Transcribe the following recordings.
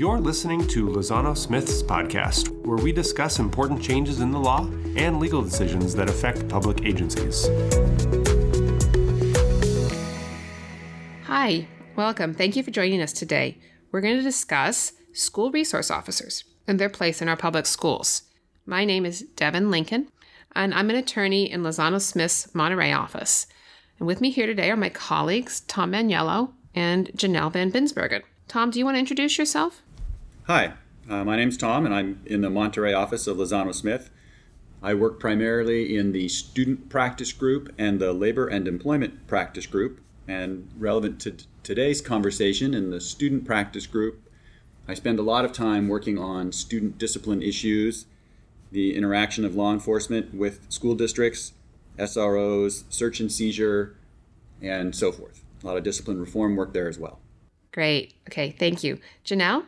You're listening to Lozano Smith's podcast, where we discuss important changes in the law and legal decisions that affect public agencies. Hi, welcome. Thank you for joining us today. We're going to discuss school resource officers and their place in our public schools. My name is Devin Lincoln, and I'm an attorney in Lozano Smith's Monterey office. And with me here today are my colleagues, Tom Maniello and Janelle Van Binsbergen. Tom, do you want to introduce yourself? Hi, uh, my name's Tom, and I'm in the Monterey office of Lozano Smith. I work primarily in the student practice group and the labor and employment practice group. And relevant to t- today's conversation in the student practice group, I spend a lot of time working on student discipline issues, the interaction of law enforcement with school districts, SROs, search and seizure, and so forth. A lot of discipline reform work there as well. Great. Okay, thank you. Janelle?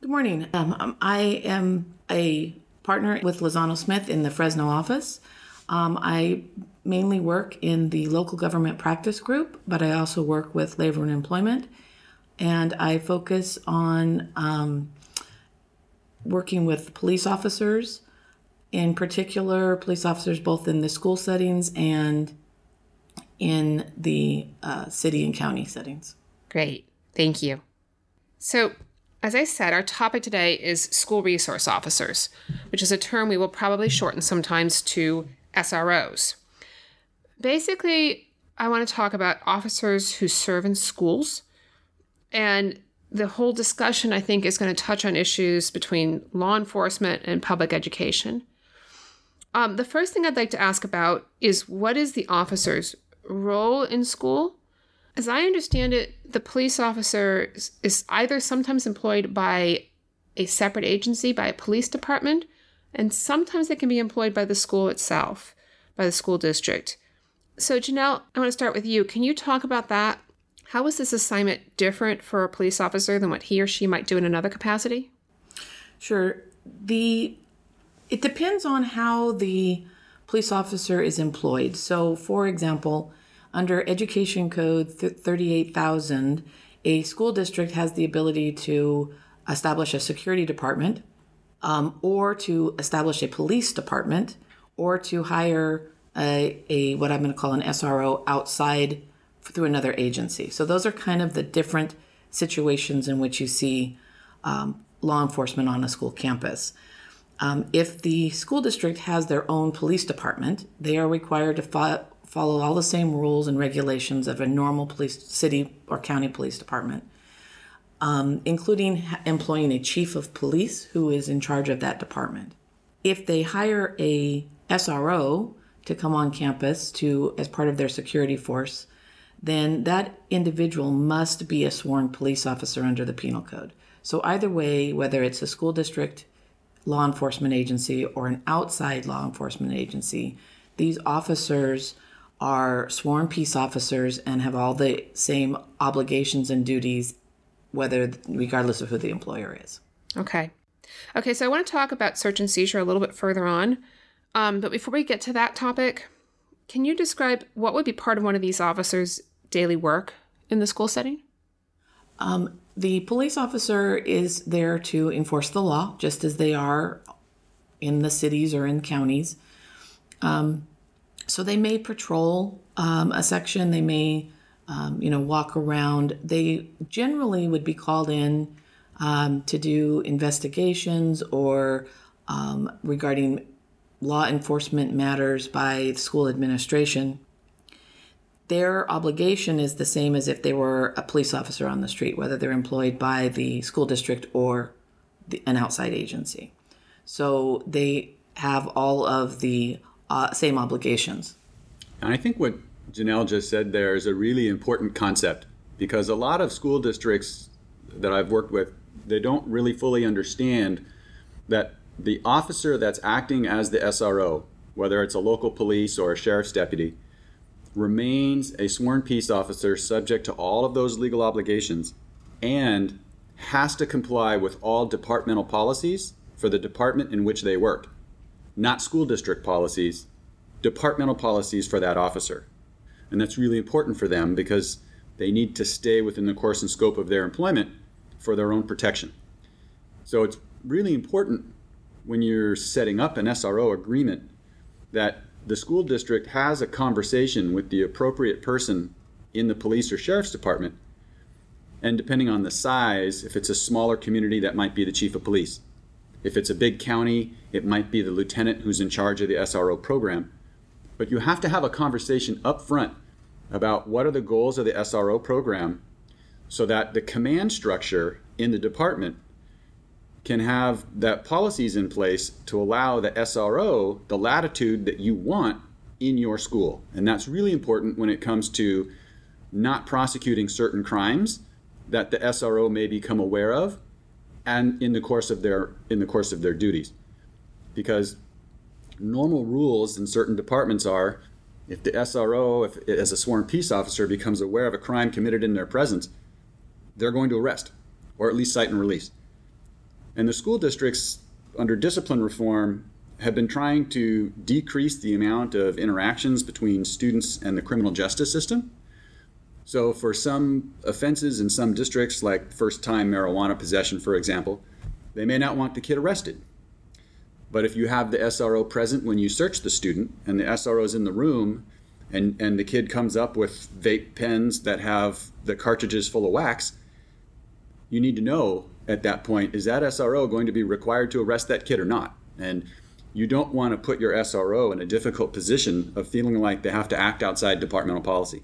Good morning. Um, um, I am a partner with Lozano Smith in the Fresno office. Um, I mainly work in the local government practice group, but I also work with labor and employment. And I focus on um, working with police officers, in particular, police officers both in the school settings and in the uh, city and county settings. Great. Thank you. So, as I said, our topic today is school resource officers, which is a term we will probably shorten sometimes to SROs. Basically, I want to talk about officers who serve in schools. And the whole discussion, I think, is going to touch on issues between law enforcement and public education. Um, the first thing I'd like to ask about is what is the officer's role in school as I understand it, the police officer is either sometimes employed by a separate agency, by a police department, and sometimes they can be employed by the school itself, by the school district. So, Janelle, I want to start with you. Can you talk about that? How is this assignment different for a police officer than what he or she might do in another capacity? Sure. The it depends on how the police officer is employed. So, for example, under Education Code 38000, a school district has the ability to establish a security department um, or to establish a police department or to hire a, a what I'm going to call an SRO outside through another agency. So those are kind of the different situations in which you see um, law enforcement on a school campus. Um, if the school district has their own police department, they are required to fi- follow all the same rules and regulations of a normal police city or county police department, um, including employing a chief of police who is in charge of that department. If they hire a SRO to come on campus to as part of their security force, then that individual must be a sworn police officer under the penal code. So either way, whether it's a school district law enforcement agency or an outside law enforcement agency, these officers are sworn peace officers and have all the same obligations and duties, whether regardless of who the employer is. Okay. Okay, so I want to talk about search and seizure a little bit further on. Um, but before we get to that topic, can you describe what would be part of one of these officers' daily work in the school setting? Um, the police officer is there to enforce the law, just as they are in the cities or in counties. Um, so they may patrol um, a section, they may, um, you know, walk around. They generally would be called in um, to do investigations or um, regarding law enforcement matters by the school administration. Their obligation is the same as if they were a police officer on the street, whether they're employed by the school district or the, an outside agency. So they have all of the uh, same obligations. And I think what Janelle just said there is a really important concept because a lot of school districts that I've worked with, they don't really fully understand that the officer that's acting as the SRO, whether it's a local police or a sheriff's deputy, remains a sworn peace officer subject to all of those legal obligations and has to comply with all departmental policies for the department in which they work not school district policies, departmental policies for that officer. And that's really important for them because they need to stay within the course and scope of their employment for their own protection. So it's really important when you're setting up an SRO agreement that the school district has a conversation with the appropriate person in the police or sheriff's department. And depending on the size, if it's a smaller community, that might be the chief of police. If it's a big county, it might be the lieutenant who's in charge of the SRO program. But you have to have a conversation up front about what are the goals of the SRO program so that the command structure in the department can have that policies in place to allow the SRO the latitude that you want in your school. And that's really important when it comes to not prosecuting certain crimes that the SRO may become aware of and in the course of their in the course of their duties. Because normal rules in certain departments are if the SRO, if as a sworn peace officer, becomes aware of a crime committed in their presence, they're going to arrest or at least cite and release. And the school districts, under discipline reform, have been trying to decrease the amount of interactions between students and the criminal justice system. So, for some offenses in some districts, like first time marijuana possession, for example, they may not want the kid arrested. But if you have the SRO present when you search the student and the SRO is in the room and, and the kid comes up with vape pens that have the cartridges full of wax, you need to know at that point is that SRO going to be required to arrest that kid or not? And you don't want to put your SRO in a difficult position of feeling like they have to act outside departmental policy.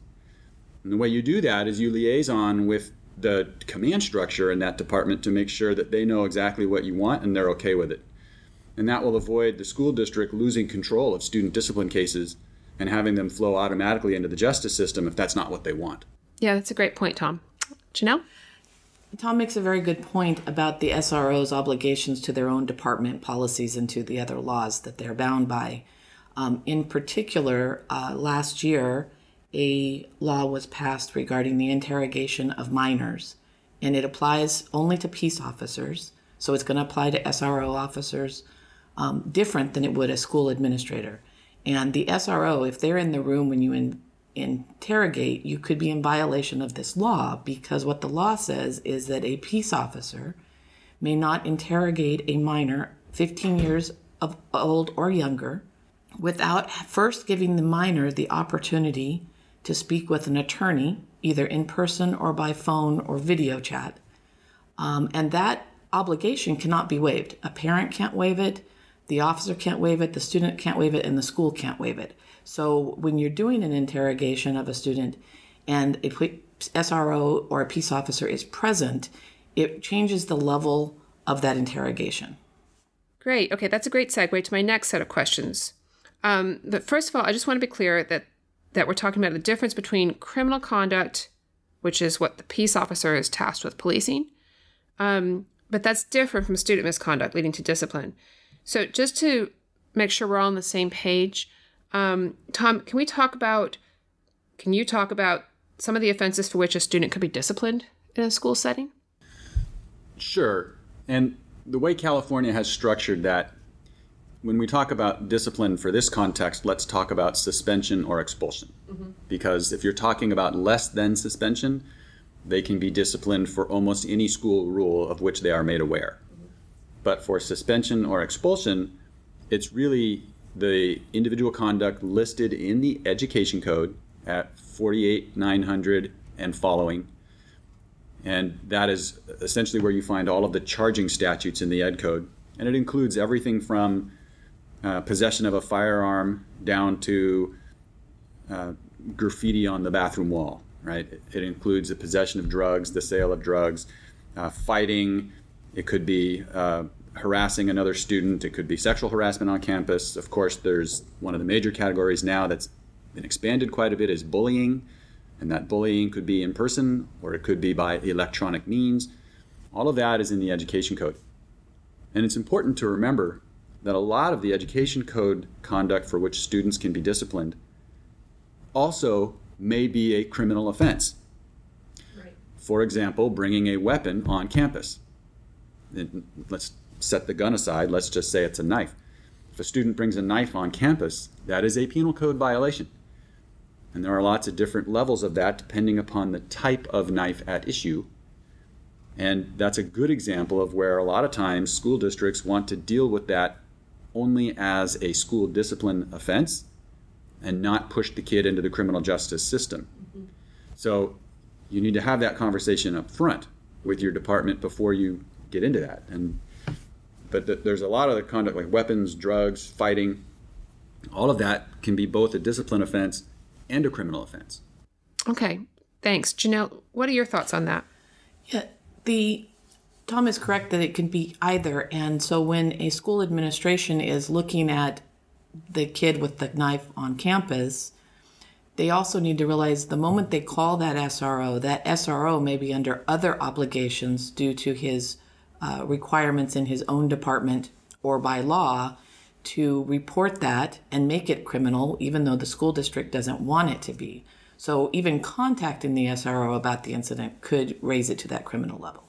And the way you do that is you liaison with the command structure in that department to make sure that they know exactly what you want and they're okay with it. And that will avoid the school district losing control of student discipline cases and having them flow automatically into the justice system if that's not what they want. Yeah, that's a great point, Tom. Janelle? Tom makes a very good point about the SRO's obligations to their own department policies and to the other laws that they're bound by. Um, in particular, uh, last year, a law was passed regarding the interrogation of minors, and it applies only to peace officers. So it's going to apply to SRO officers um, different than it would a school administrator. And the SRO, if they're in the room when you in, interrogate, you could be in violation of this law because what the law says is that a peace officer may not interrogate a minor 15 years of old or younger without first giving the minor the opportunity to speak with an attorney, either in person or by phone or video chat. Um, and that obligation cannot be waived. A parent can't waive it, the officer can't waive it, the student can't waive it, and the school can't waive it. So when you're doing an interrogation of a student and a SRO or a peace officer is present, it changes the level of that interrogation. Great. Okay, that's a great segue to my next set of questions. Um, but first of all, I just want to be clear that that we're talking about the difference between criminal conduct, which is what the peace officer is tasked with policing, um, but that's different from student misconduct leading to discipline. So just to make sure we're all on the same page, um, Tom, can we talk about, can you talk about some of the offenses for which a student could be disciplined in a school setting? Sure. And the way California has structured that, when we talk about discipline for this context, let's talk about suspension or expulsion. Mm-hmm. Because if you're talking about less than suspension, they can be disciplined for almost any school rule of which they are made aware. Mm-hmm. But for suspension or expulsion, it's really the individual conduct listed in the education code at 48900 and following. And that is essentially where you find all of the charging statutes in the ed code. And it includes everything from uh, possession of a firearm down to uh, graffiti on the bathroom wall, right? It includes the possession of drugs, the sale of drugs, uh, fighting. It could be uh, harassing another student. It could be sexual harassment on campus. Of course, there's one of the major categories now that's been expanded quite a bit is bullying, and that bullying could be in person or it could be by electronic means. All of that is in the education code. And it's important to remember that a lot of the education code conduct for which students can be disciplined also may be a criminal offense. Right. For example, bringing a weapon on campus. let's set the gun aside, let's just say it's a knife. If a student brings a knife on campus, that is a penal code violation. And there are lots of different levels of that depending upon the type of knife at issue. And that's a good example of where a lot of times school districts want to deal with that only as a school discipline offense and not push the kid into the criminal justice system. Mm-hmm. So you need to have that conversation up front with your department before you get into that. And but th- there's a lot of the conduct like weapons, drugs, fighting. All of that can be both a discipline offense and a criminal offense. Okay, thanks, Janelle. What are your thoughts on that? Yeah, the Tom is correct that it can be either. And so when a school administration is looking at the kid with the knife on campus, they also need to realize the moment they call that SRO, that SRO may be under other obligations due to his uh, requirements in his own department or by law to report that and make it criminal, even though the school district doesn't want it to be. So even contacting the SRO about the incident could raise it to that criminal level.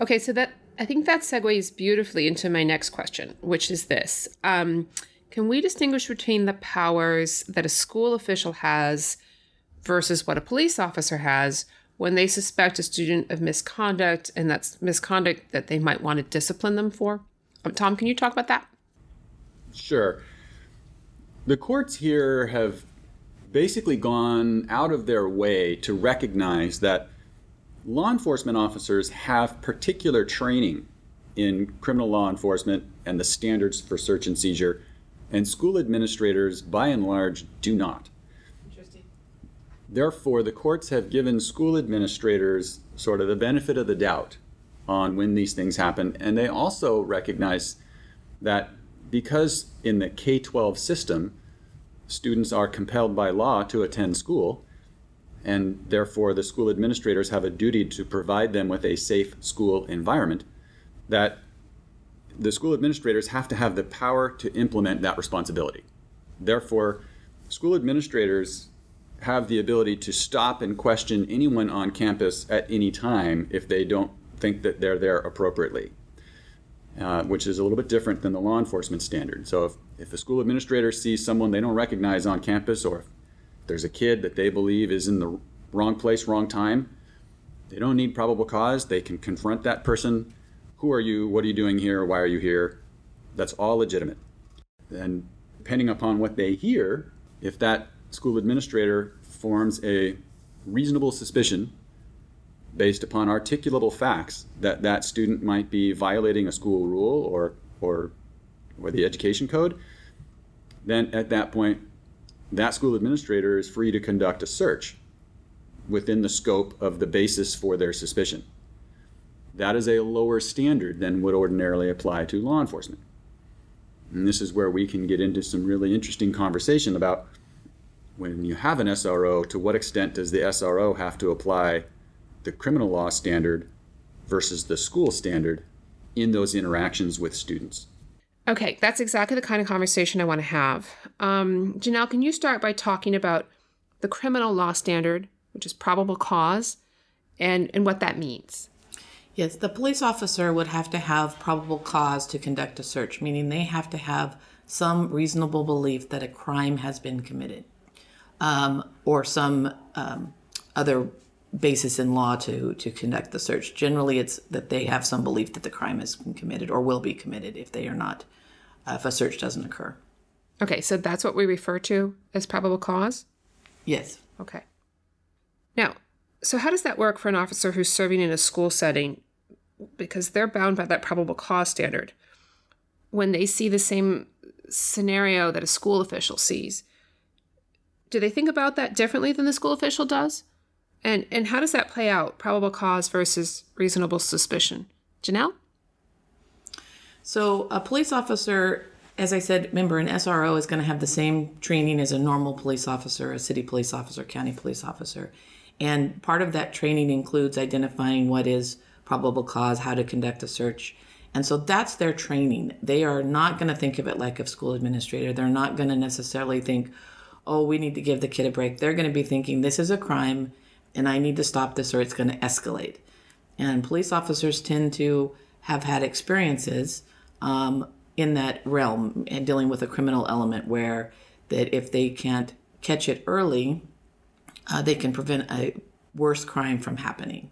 Okay, so that I think that segues beautifully into my next question, which is this: um, Can we distinguish between the powers that a school official has versus what a police officer has when they suspect a student of misconduct and that's misconduct that they might want to discipline them for? Um, Tom, can you talk about that? Sure. The courts here have basically gone out of their way to recognize that law enforcement officers have particular training in criminal law enforcement and the standards for search and seizure, and school administrators, by and large, do not. Therefore, the courts have given school administrators sort of the benefit of the doubt on when these things happen, and they also recognize that because in the K 12 system, students are compelled by law to attend school, and therefore the school administrators have a duty to provide them with a safe school environment, that the school administrators have to have the power to implement that responsibility. Therefore, school administrators have the ability to stop and question anyone on campus at any time if they don't think that they're there appropriately. Uh, which is a little bit different than the law enforcement standard. So if, if a school administrator sees someone they don't recognize on campus, or if there's a kid that they believe is in the wrong place, wrong time, they don't need probable cause. They can confront that person. Who are you? What are you doing here? Why are you here? That's all legitimate. And depending upon what they hear, if that school administrator forms a reasonable suspicion based upon articulable facts that that student might be violating a school rule or or or the education code, then at that point, that school administrator is free to conduct a search within the scope of the basis for their suspicion. That is a lower standard than would ordinarily apply to law enforcement. And this is where we can get into some really interesting conversation about when you have an SRO, to what extent does the SRO have to apply the criminal law standard versus the school standard in those interactions with students. Okay, that's exactly the kind of conversation I want to have. Um, Janelle, can you start by talking about the criminal law standard, which is probable cause, and, and what that means? Yes, the police officer would have to have probable cause to conduct a search, meaning they have to have some reasonable belief that a crime has been committed um, or some um, other basis in law to to conduct the search. Generally, it's that they have some belief that the crime has been committed or will be committed if they are not, uh, if a search doesn't occur. Okay, so that's what we refer to as probable cause. Yes. Okay. Now, so how does that work for an officer who's serving in a school setting? Because they're bound by that probable cause standard. When they see the same scenario that a school official sees, do they think about that differently than the school official does? And and how does that play out? Probable cause versus reasonable suspicion. Janelle? So a police officer, as I said, remember an SRO is going to have the same training as a normal police officer, a city police officer, county police officer. And part of that training includes identifying what is probable cause, how to conduct a search. And so that's their training. They are not going to think of it like a school administrator. They're not going to necessarily think, oh, we need to give the kid a break. They're going to be thinking, this is a crime and I need to stop this or it's going to escalate. And police officers tend to have had experiences um, in that realm and dealing with a criminal element where that if they can't catch it early, uh, they can prevent a worse crime from happening.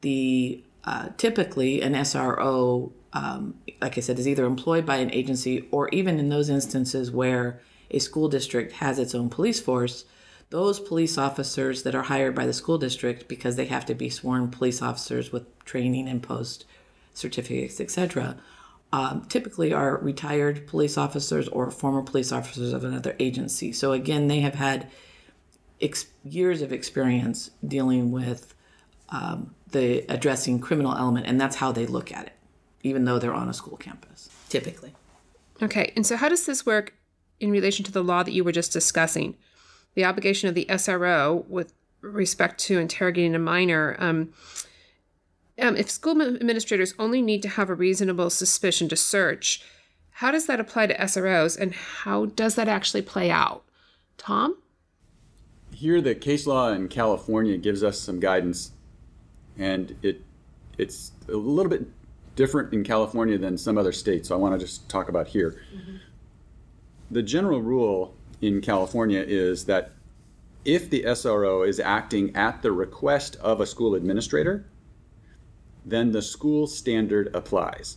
The uh, typically an SRO, um, like I said, is either employed by an agency or even in those instances where a school district has its own police force, those police officers that are hired by the school district because they have to be sworn police officers with training and POST certificates, etc., um, typically are retired police officers or former police officers of another agency. So again, they have had ex- years of experience dealing with um, the addressing criminal element, and that's how they look at it, even though they're on a school campus, typically. Okay, and so how does this work in relation to the law that you were just discussing? The obligation of the SRO with respect to interrogating a minor. Um, um, if school administrators only need to have a reasonable suspicion to search, how does that apply to SROs and how does that actually play out? Tom? Here, the case law in California gives us some guidance, and it it's a little bit different in California than some other states. So I want to just talk about here. Mm-hmm. The general rule in California is that if the SRO is acting at the request of a school administrator, then the school standard applies.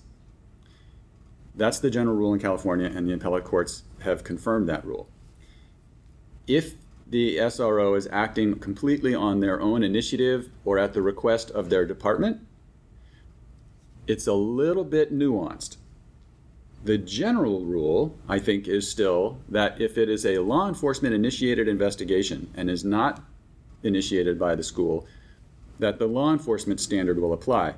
That's the general rule in California, and the appellate courts have confirmed that rule. If the SRO is acting completely on their own initiative or at the request of their department, it's a little bit nuanced. The general rule, I think, is still that if it is a law enforcement initiated investigation and is not initiated by the school, that the law enforcement standard will apply.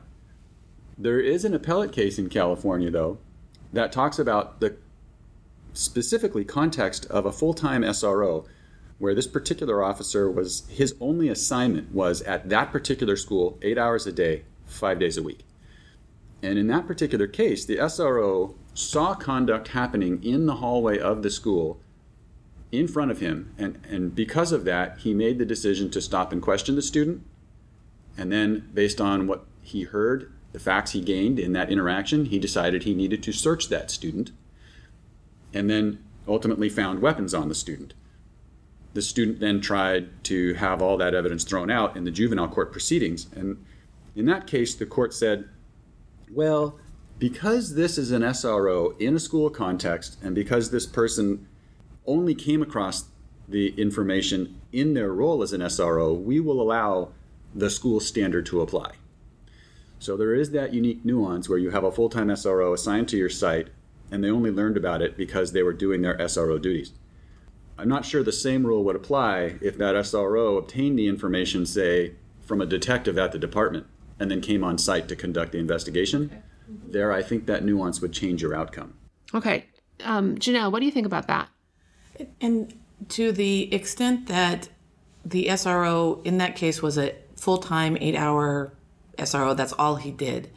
There is an appellate case in California, though, that talks about the specifically context of a full time SRO, where this particular officer was his only assignment was at that particular school, eight hours a day, five days a week. And in that particular case, the SRO saw conduct happening in the hallway of the school in front of him. And, and because of that, he made the decision to stop and question the student and then, based on what he heard, the facts he gained in that interaction, he decided he needed to search that student and then ultimately found weapons on the student. The student then tried to have all that evidence thrown out in the juvenile court proceedings. And in that case, the court said, well, because this is an SRO in a school context, and because this person only came across the information in their role as an SRO, we will allow the school standard to apply. So there is that unique nuance where you have a full time SRO assigned to your site and they only learned about it because they were doing their SRO duties. I'm not sure the same rule would apply if that SRO obtained the information, say, from a detective at the department and then came on site to conduct the investigation. Okay. There, I think that nuance would change your outcome. Okay. Um, Janelle, what do you think about that? And to the extent that the SRO in that case was a full time, eight hour SRO. That's all he did.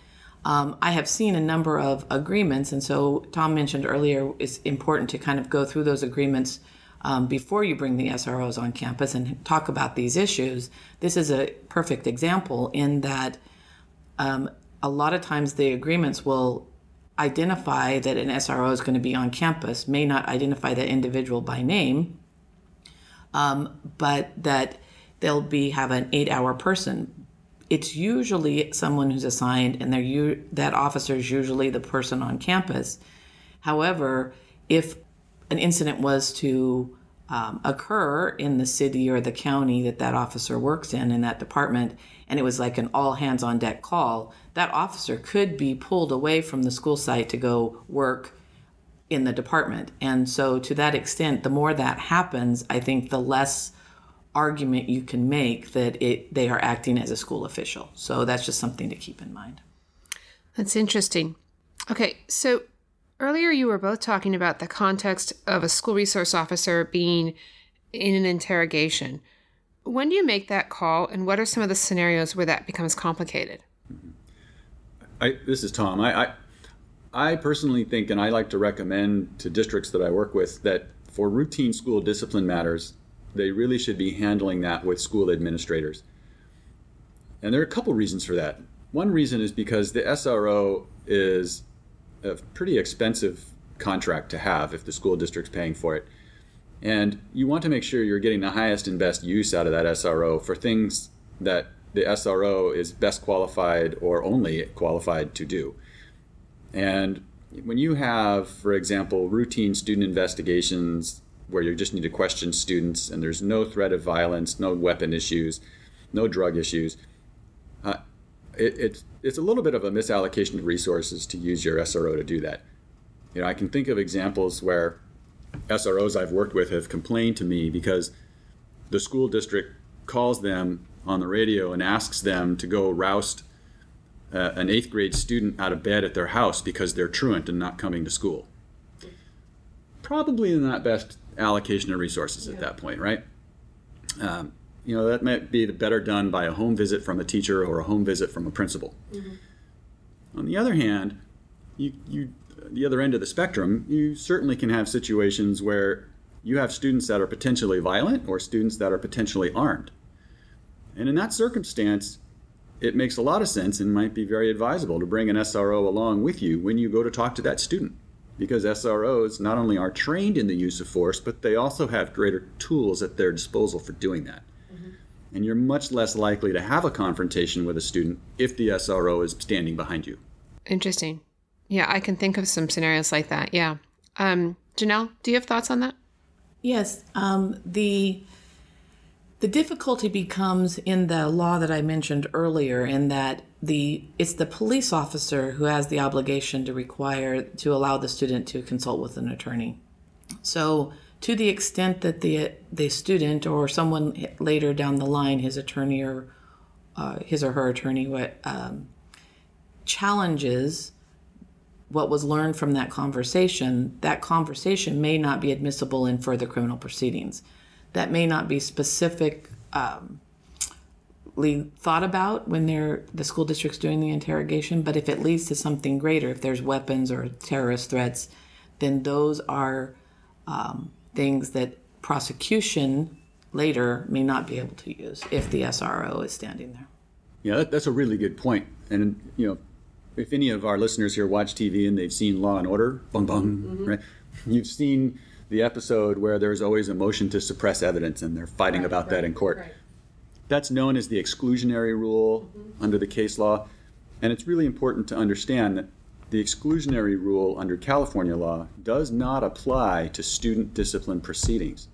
Um, I have seen a number of agreements, and so Tom mentioned earlier it's important to kind of go through those agreements um, before you bring the SROs on campus and talk about these issues. This is a perfect example in that um, a lot of times the agreements will identify that an SRO is going to be on campus, may not identify that individual by name, um, but that they'll be have an eight hour person. It's usually someone who's assigned, and they're that officer is usually the person on campus. However, if an incident was to um, occur in the city or the county that that officer works in in that department and it was like an all hands on deck call that officer could be pulled away from the school site to go work in the department and so to that extent the more that happens i think the less argument you can make that it they are acting as a school official. So that's just something to keep in mind. That's interesting. Okay, so earlier you were both talking about the context of a school resource officer being in an interrogation. When do you make that call, and what are some of the scenarios where that becomes complicated? I, this is Tom. I, I, I personally think, and I like to recommend to districts that I work with, that for routine school discipline matters, they really should be handling that with school administrators. And there are a couple reasons for that. One reason is because the SRO is a pretty expensive contract to have if the school district's paying for it. And you want to make sure you're getting the highest and best use out of that SRO for things that the SRO is best qualified or only qualified to do. And when you have, for example, routine student investigations where you just need to question students and there's no threat of violence, no weapon issues, no drug issues, uh, it, it's, it's a little bit of a misallocation of resources to use your SRO to do that. You know, I can think of examples where SROs I've worked with have complained to me because the school district calls them on the radio and asks them to go roust uh, an eighth grade student out of bed at their house because they're truant and not coming to school. Probably not best allocation of resources at that point, right? Um, you know, that might be better done by a home visit from a teacher or a home visit from a principal. Mm-hmm. On the other hand, you, you the other end of the spectrum, you certainly can have situations where you have students that are potentially violent or students that are potentially armed. And in that circumstance, it makes a lot of sense and might be very advisable to bring an SRO along with you when you go to talk to that student. Because SROs not only are trained in the use of force, but they also have greater tools at their disposal for doing that. Mm-hmm. And you're much less likely to have a confrontation with a student if the SRO is standing behind you. Interesting. Yeah, I can think of some scenarios like that. Yeah. Um, Janelle, do you have thoughts on that? Yes. Um, the the difficulty becomes in the law that I mentioned earlier, in that the it's the police officer who has the obligation to require to allow the student to consult with an attorney. So, to the extent that the the student or someone later down the line, his attorney or uh, his or her attorney, what um, challenges what was learned from that conversation, that conversation may not be admissible in further criminal proceedings. That may not be specifically Um, thought about when they're the school district's doing the interrogation but if it leads to something greater if there's weapons or terrorist threats then those are um, things that prosecution later may not be able to use if the SRO is standing there. Yeah, that, that's a really good point. And you know, if any of our listeners here watch TV and they've seen Law and Order, bung bung, mm-hmm. right? You've seen the episode where there's always a motion to suppress evidence and they're fighting right, about right, that in court. Right. That's known as the exclusionary rule mm-hmm. under the case law. And it's really important to understand that the exclusionary rule under California law does not apply to student discipline proceedings.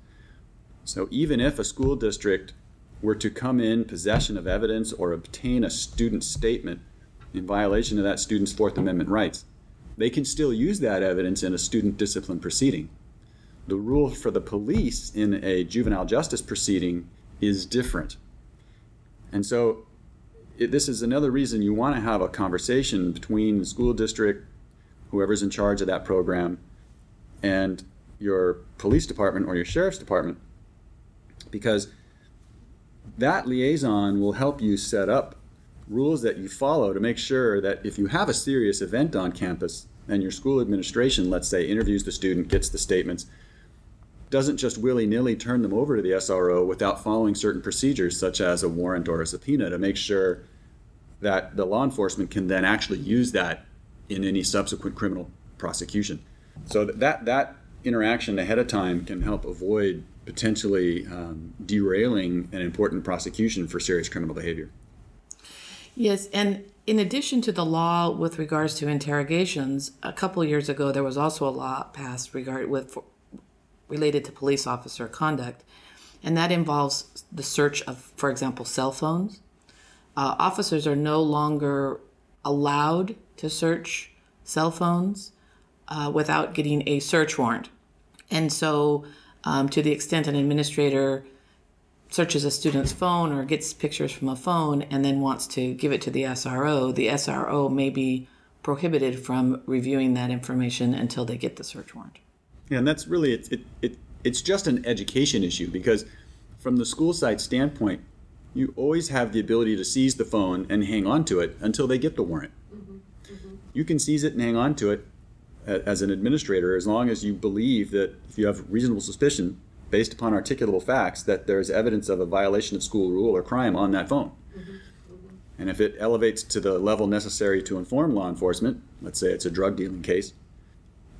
So even if a school district were to come in possession of evidence or obtain a student statement in violation of that student's Fourth Amendment rights, they can still use that evidence in a student discipline proceeding. The rule for the police in a juvenile justice proceeding is different. And so, it, this is another reason you want to have a conversation between the school district, whoever's in charge of that program, and your police department or your sheriff's department, because that liaison will help you set up rules that you follow to make sure that if you have a serious event on campus and your school administration, let's say, interviews the student, gets the statements, doesn't just willy nilly turn them over to the SRO without following certain procedures, such as a warrant or a subpoena, to make sure that the law enforcement can then actually use that in any subsequent criminal prosecution. So that that interaction ahead of time can help avoid potentially um, derailing an important prosecution for serious criminal behavior. Yes, and in addition to the law with regards to interrogations, a couple years ago there was also a law passed regard with related to police officer conduct, and that involves the search of, for example, cell phones. Uh, officers are no longer allowed to search cell phones uh, without getting a search warrant, and so um, to the extent an administrator searches a student's phone or gets pictures from a phone and then wants to give it to the SRO, the SRO may be prohibited from reviewing that information until they get the search warrant. Yeah, and that's really it, it, it it's just an education issue because from the school site standpoint, you always have the ability to seize the phone and hang on to it until they get the warrant. Mm-hmm. Mm-hmm. You can seize it and hang on to it as an administrator as long as you believe that if you have reasonable suspicion based upon articulable facts that there's evidence of a violation of school rule or crime on that phone. Mm-hmm. And if it elevates to the level necessary to inform law enforcement, let's say it's a drug dealing case,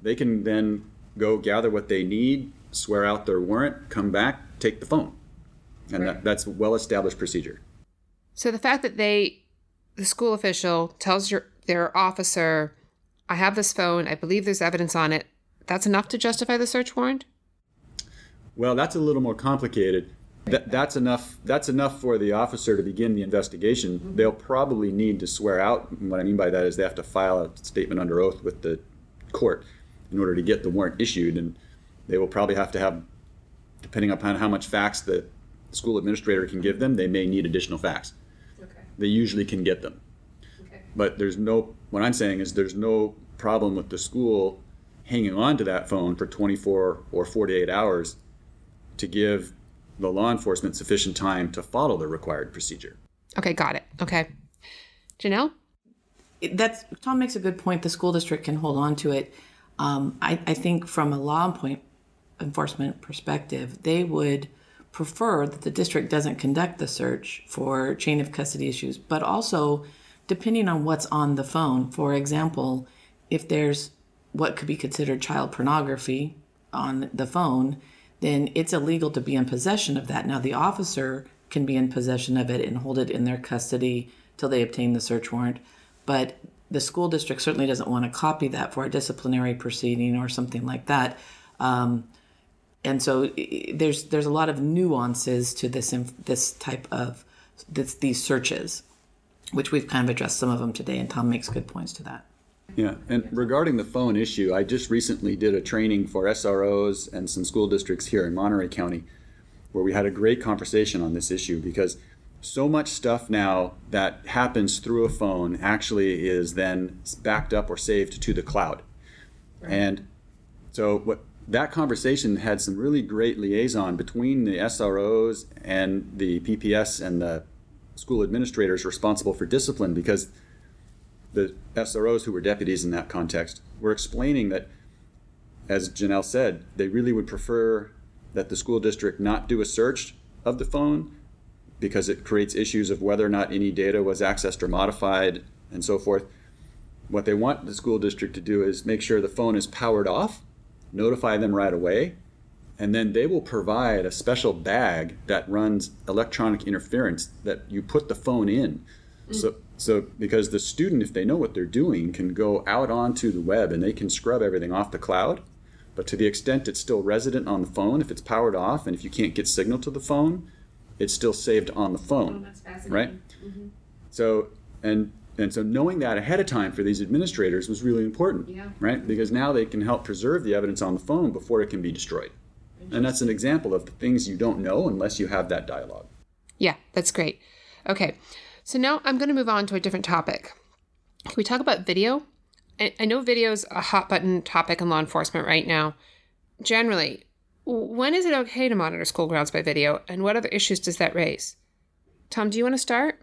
they can then go gather what they need swear out their warrant, come back, take the phone. And that, that's a well established procedure. So the fact that they, the school official tells your their officer, I have this phone, I believe there's evidence on it, that's enough to justify the search warrant? Well, that's a little more complicated. That, that's enough. That's enough for the officer to begin the investigation. Mm-hmm. They'll probably need to swear out. What I mean by that is they have to file a statement under oath with the court in order to get the warrant issued, and they will probably have to have, depending upon how much facts the school administrator can give them, they may need additional facts. Okay. They usually can get them, Okay. but there's no. What I'm saying is there's no problem with the school hanging on to that phone for 24 or 48 hours to give the law enforcement sufficient time to follow the required procedure. Okay, got it. Okay. Janelle? It- That's Tom makes a good point. The school district can hold on to it. Um, I, I think from a law point enforcement perspective, they would prefer that the district doesn't conduct the search for chain of custody issues, but also depending on what's on the phone. For example, if there's what could be considered child pornography on the phone, then it's illegal to be in possession of that. Now, the officer can be in possession of it and hold it in their custody till they obtain the search warrant, but the school district certainly doesn't want to copy that for a disciplinary proceeding or something like that. Um, and so there's there's a lot of nuances to this this type of this, these searches, which we've kind of addressed some of them today, and Tom makes good points to that. Yeah, and regarding the phone issue, I just recently did a training for SROs and some school districts here in Monterey County where we had a great conversation on this issue because so much stuff now that happens through a phone actually is then backed up or saved to the cloud. And so what that conversation had some really great liaison between the SROs and the PPS and the school administrators responsible for discipline because the SROs who were deputies in that context were explaining that, as Janelle said, they really would prefer that the school district not do a search of the phone because it creates issues of whether or not any data was accessed or modified and so forth. What they want the school district to do is make sure the phone is powered off, notify them right away, and then they will provide a special bag that runs electronic interference that you put the phone in. So, so because the student, if they know what they're doing, can go out onto the web and they can scrub everything off the cloud. But to the extent it's still resident on the phone, if it's powered off and if you can't get signal to the phone, it's still saved on the phone. right? So and and so knowing that ahead of time for these administrators was really important. Yeah. Right? Because now they can help preserve the evidence on the phone before it can be destroyed. And that's an example of the things you don't know unless you have that dialogue. Yeah, that's great. Okay, so now I'm going to move on to a different topic. Can we talk about video? I, I know video is a hot button topic in law enforcement right now. Generally, when is it okay to monitor school grounds by video, and what other issues does that raise? Tom, do you want to start?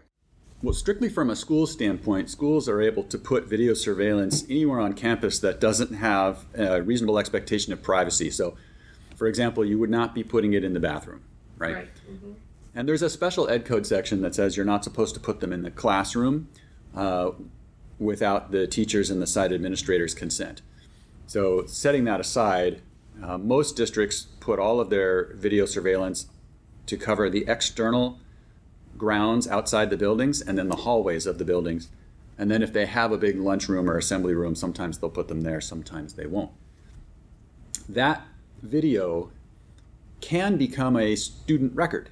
Well, strictly from a school standpoint, schools are able to put video surveillance anywhere on campus that doesn't have a reasonable expectation of privacy. So, for example, you would not be putting it in the bathroom, right? Mm-hmm. And there's a special ed code section that says you're not supposed to put them in the classroom uh, without the teachers and the site administrator's consent. So, setting that aside, uh, most districts put all of their video surveillance to cover the external grounds outside the buildings and then the hallways of the buildings. And then if they have a big lunchroom or assembly room, sometimes they'll put them there, sometimes they won't. That video can become a student record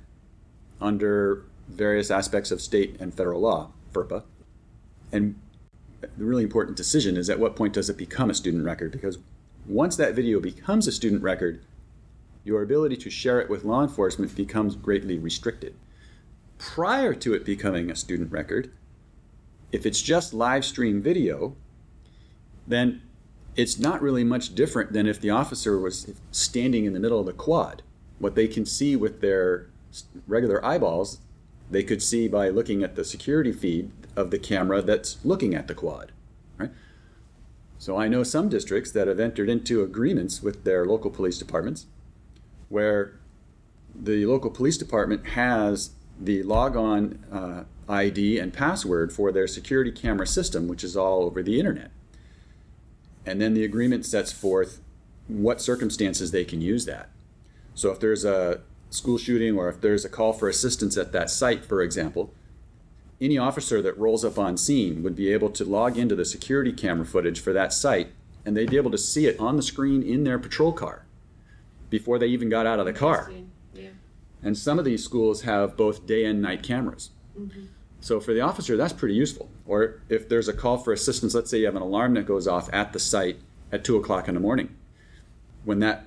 under various aspects of state and federal law, FERPA. And the really important decision is at what point does it become a student record? Because once that video becomes a student record, your ability to share it with law enforcement becomes greatly restricted prior to it becoming a student record, if it's just live stream video, then it's not really much different than if the officer was standing in the middle of the quad. What they can see with their regular eyeballs, they could see by looking at the security feed of the camera that's looking at the quad, right? So I know some districts that have entered into agreements with their local police departments where the local police department has the logon uh, ID and password for their security camera system, which is all over the internet. And then the agreement sets forth what circumstances they can use that. So if there's a school shooting or if there's a call for assistance at that site, for example, any officer that rolls up on scene would be able to log into the security camera footage for that site and they'd be able to see it on the screen in their patrol car before they even got out of the car. Yeah. And some of these schools have both day and night cameras. Mm-hmm. So for the officer, that's pretty useful. Or if there's a call for assistance, let's say you have an alarm that goes off at the site at two o'clock in the morning. When that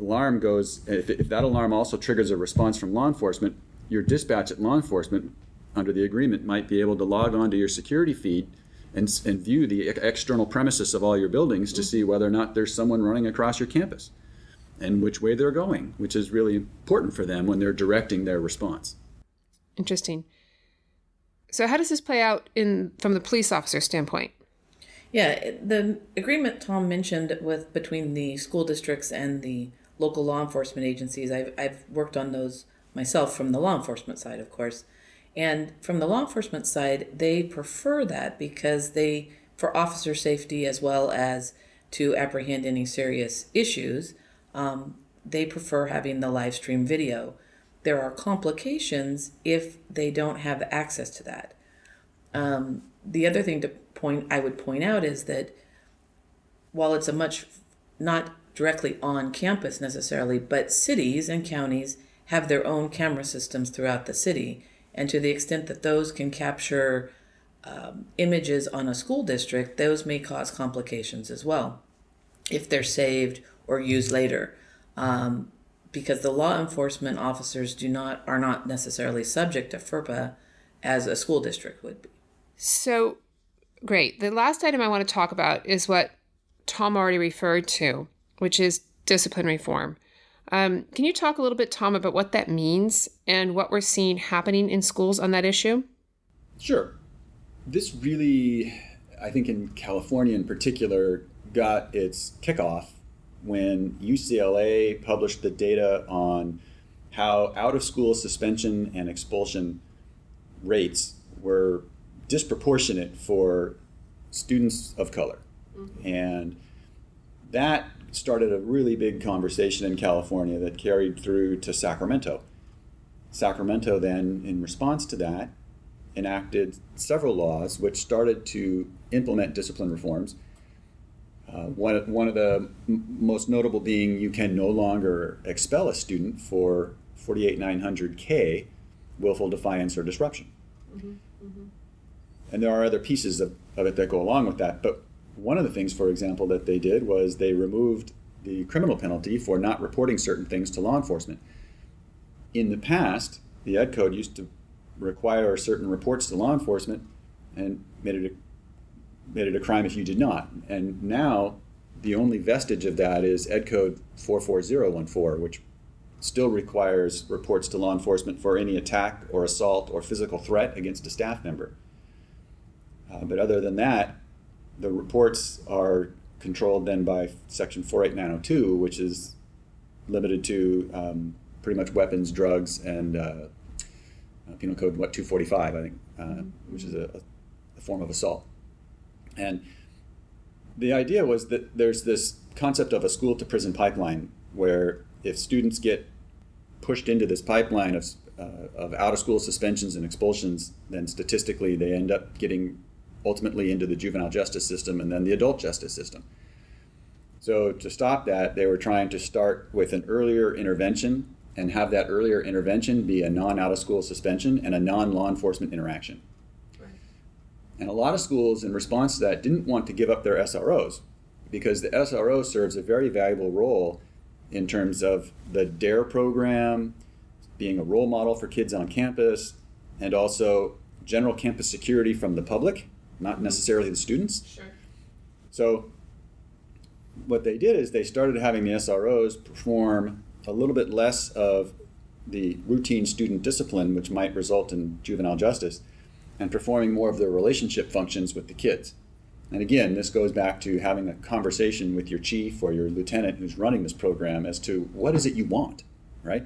alarm goes, if, if that alarm also triggers a response from law enforcement, your dispatch at law enforcement under the agreement might be able to log on to your security feed and, and view the external premises of all your buildings to see whether or not there's someone running across your campus and which way they're going, which is really important for them when they're directing their response. Interesting. So how does this play out in from the police officer standpoint? Yeah, the agreement Tom mentioned with between the school districts and the local law enforcement agencies, I've, I've worked on those myself from the law enforcement side, of course. And from the law enforcement side, they prefer that because they, for officer safety as well as to apprehend any serious issues, um, they prefer having the live stream video. There are complications if they don't have access to that the other thing to point I would point out is that while it's a much not directly on campus necessarily, but cities and counties have their own camera systems throughout the city, and to the extent that those can capture um, images on a school district, those may cause complications as well if they're saved or used later. Um, because the law enforcement officers do not are not necessarily subject to FERPA as a school district would be. So great. The last item I want to talk about is what Tom already referred to, which is discipline reform. Um, can you talk a little bit, Tom, about what that means and what we're seeing happening in schools on that issue? Sure. This really, I think in California in particular, got its kickoff when UCLA published the data on how out of school suspension and expulsion rates were disproportionate for students of color. And that started a really big conversation in California that carried through to Sacramento. Sacramento then, in response to that, enacted several laws which started to implement discipline reforms. Uh, one, one of the m- most notable being you can no longer expel a student for 48900K, willful defiance or disruption. And there are other pieces of, of it that go along with that. But one of the things, for example, that they did was they removed the criminal penalty for not reporting certain things to law enforcement. In the past, the Ed Code used to require certain reports to law enforcement and made it a, made it a crime if you did not. And now the only vestige of that is Ed Code 44014, which still requires reports to law enforcement for any attack or assault or physical threat against a staff member. Uh, but other than that, the reports are controlled then by Section 48902, which is limited to um, pretty much weapons, drugs, and uh, uh, Penal Code what 245, I think, uh, which is a, a form of assault. And the idea was that there's this concept of a school to prison pipeline where if students get pushed into this pipeline of, uh, of out of school suspensions and expulsions, then statistically they end up getting ultimately into the juvenile justice system and then the adult justice system. So, to stop that, they were trying to start with an earlier intervention and have that earlier intervention be a non out of school suspension and a non law enforcement interaction. And a lot of schools, in response to that, didn't want to give up their SROs because the SRO serves a very valuable role in terms of the DARE program, being a role model for kids on campus, and also general campus security from the public, not necessarily the students. Sure. So, what they did is they started having the SROs perform a little bit less of the routine student discipline, which might result in juvenile justice, and performing more of the relationship functions with the kids. And again, this goes back to having a conversation with your chief or your lieutenant who's running this program as to what is it you want, right?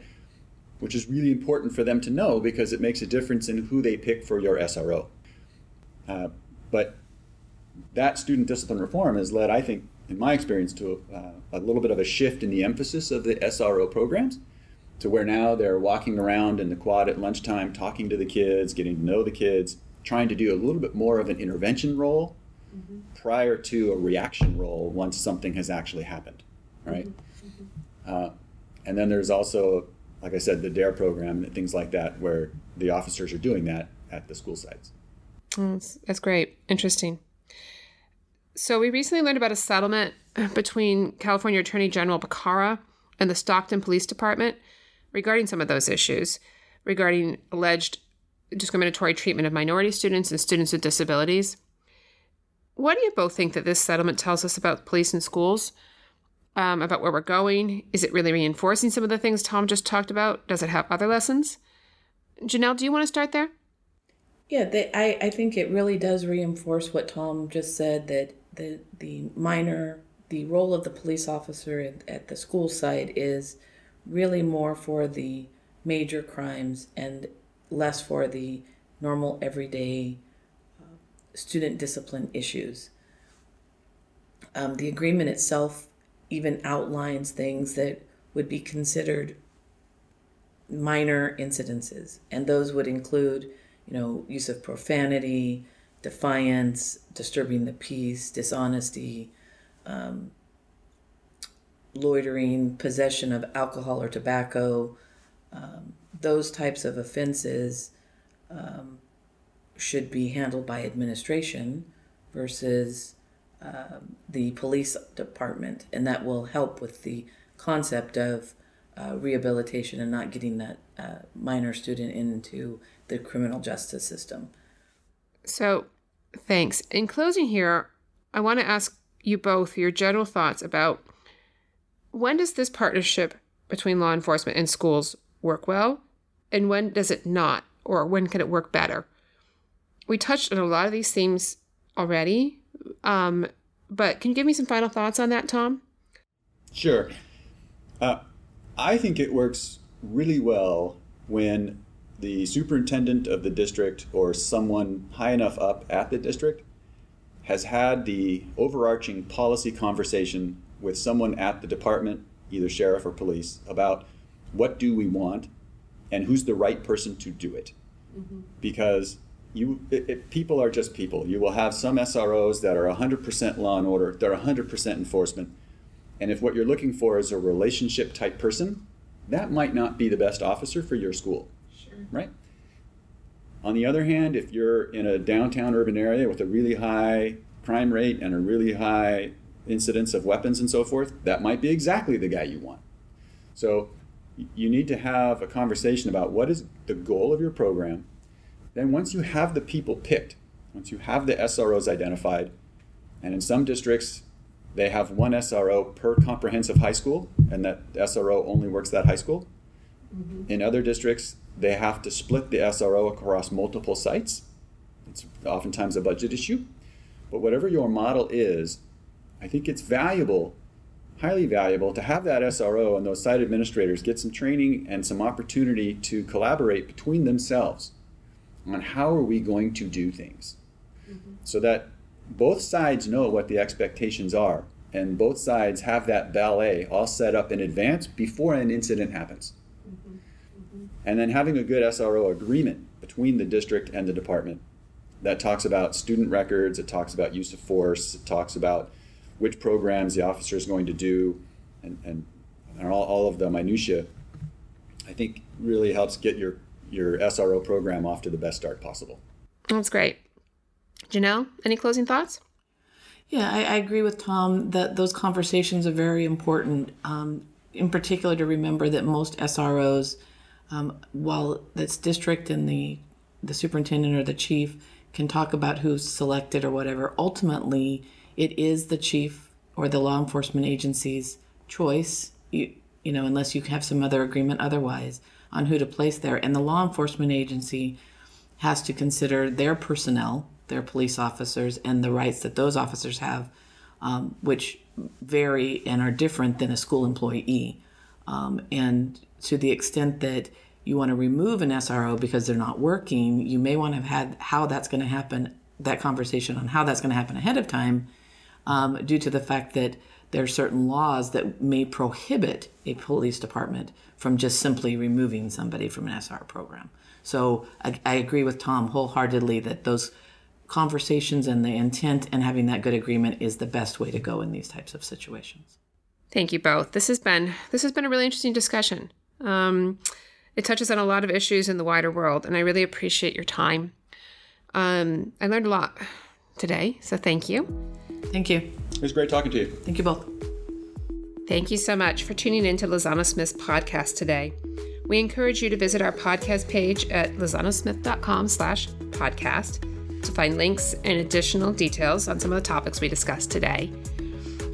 Which is really important for them to know because it makes a difference in who they pick for your SRO. Uh, but that student discipline reform has led, I think, in my experience, to uh, a little bit of a shift in the emphasis of the SRO programs to where now they're walking around in the quad at lunchtime, talking to the kids, getting to know the kids, trying to do a little bit more of an intervention role mm-hmm. prior to a reaction role once something has actually happened, right? Mm-hmm. Uh, and then there's also, like I said, the DARE program and things like that, where the officers are doing that at the school sites. Oh, that's, that's great. Interesting. So we recently learned about a settlement between California Attorney General Becerra and the Stockton Police Department regarding some of those issues, regarding alleged discriminatory treatment of minority students and students with disabilities. What do you both think that this settlement tells us about police and schools? Um, about where we're going? Is it really reinforcing some of the things Tom just talked about? Does it have other lessons? Janelle, do you want to start there? Yeah, they, I, I think it really does reinforce what Tom just said that the, the minor, the role of the police officer at, at the school site is really more for the major crimes and less for the normal everyday uh, student discipline issues. Um, the agreement itself even outlines things that would be considered minor incidences, and those would include, you know, use of profanity, defiance, disturbing the peace, dishonesty, um, loitering, possession of alcohol or tobacco, um, those types of offenses um, should be handled by administration versus um, the police department, and that will help with the concept of uh, rehabilitation and not getting that uh, minor student into the criminal justice system. So, thanks. In closing, here, I want to ask you both your general thoughts about when does this partnership between law enforcement and schools work well, and when does it not, or when can it work better? We touched on a lot of these themes already, um, but can you give me some final thoughts on that, Tom? Sure. Uh, I think it works really well when the superintendent of the district or someone high enough up at the district has had the overarching policy conversation with someone at the department, either sheriff or police, about what do we want and who's the right person to do it. Mm-hmm. Because you, it, it, people are just people. You will have some SROs that are 100% law and order, they're 100% enforcement. And if what you're looking for is a relationship type person, that might not be the best officer for your school. Sure. Right? On the other hand, if you're in a downtown urban area with a really high crime rate and a really high incidence of weapons and so forth, that might be exactly the guy you want. So you need to have a conversation about what is the goal of your program. Then once you have the people picked, once you have the SROs identified, and in some districts they have one SRO per comprehensive high school, and that SRO only works that high school. Mm-hmm. In other districts, they have to split the SRO across multiple sites. It's oftentimes a budget issue. But whatever your model is, I think it's valuable, highly valuable, to have that SRO and those site administrators get some training and some opportunity to collaborate between themselves on how are we going to do things mm-hmm. so that both sides know what the expectations are and both sides have that ballet all set up in advance before an incident happens. Mm-hmm. Mm-hmm. And then having a good SRO agreement between the district and the department that talks about student records, it talks about use of force, it talks about which programs the officer is going to do, and, and, and all, all of the minutia, I think really helps get your, your SRO program off to the best start possible. That's great. Janelle, any closing thoughts? Yeah, I, I agree with Tom that those conversations are very important. Um, in particular, to remember that most SROs, um, while that's district and the the superintendent or the chief can talk about who's selected or whatever, ultimately it is the chief or the law enforcement agency's choice, you, you know, unless you have some other agreement otherwise, on who to place there. And the law enforcement agency has to consider their personnel, their police officers, and the rights that those officers have, um, which vary and are different than a school employee. Um, and to the extent that you want to remove an SRO because they're not working, you may want to have had how that's going to happen, that conversation on how that's going to happen ahead of time um, due to the fact that there are certain laws that may prohibit a police department from just simply removing somebody from an SR program. So I, I agree with Tom wholeheartedly that those conversations and the intent and having that good agreement is the best way to go in these types of situations. Thank you both. This has been this has been a really interesting discussion. Um, it touches on a lot of issues in the wider world, and I really appreciate your time. Um, I learned a lot today, so thank you. Thank you. It was great talking to you. Thank you both. Thank you so much for tuning in to Lozano Smith's podcast today. We encourage you to visit our podcast page at lozanosmith.com slash podcast to find links and additional details on some of the topics we discussed today.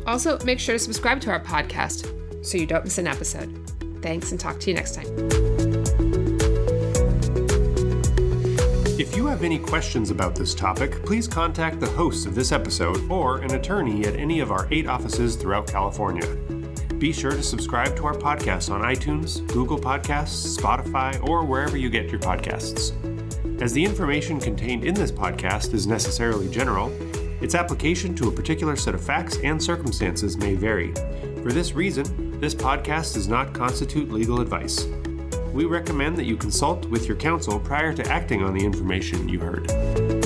Also, make sure to subscribe to our podcast so you don't miss an episode. Thanks and talk to you next time. If you have any questions about this topic, please contact the hosts of this episode or an attorney at any of our eight offices throughout California. Be sure to subscribe to our podcast on iTunes, Google Podcasts, Spotify, or wherever you get your podcasts. As the information contained in this podcast is necessarily general, its application to a particular set of facts and circumstances may vary. For this reason, this podcast does not constitute legal advice. We recommend that you consult with your counsel prior to acting on the information you heard.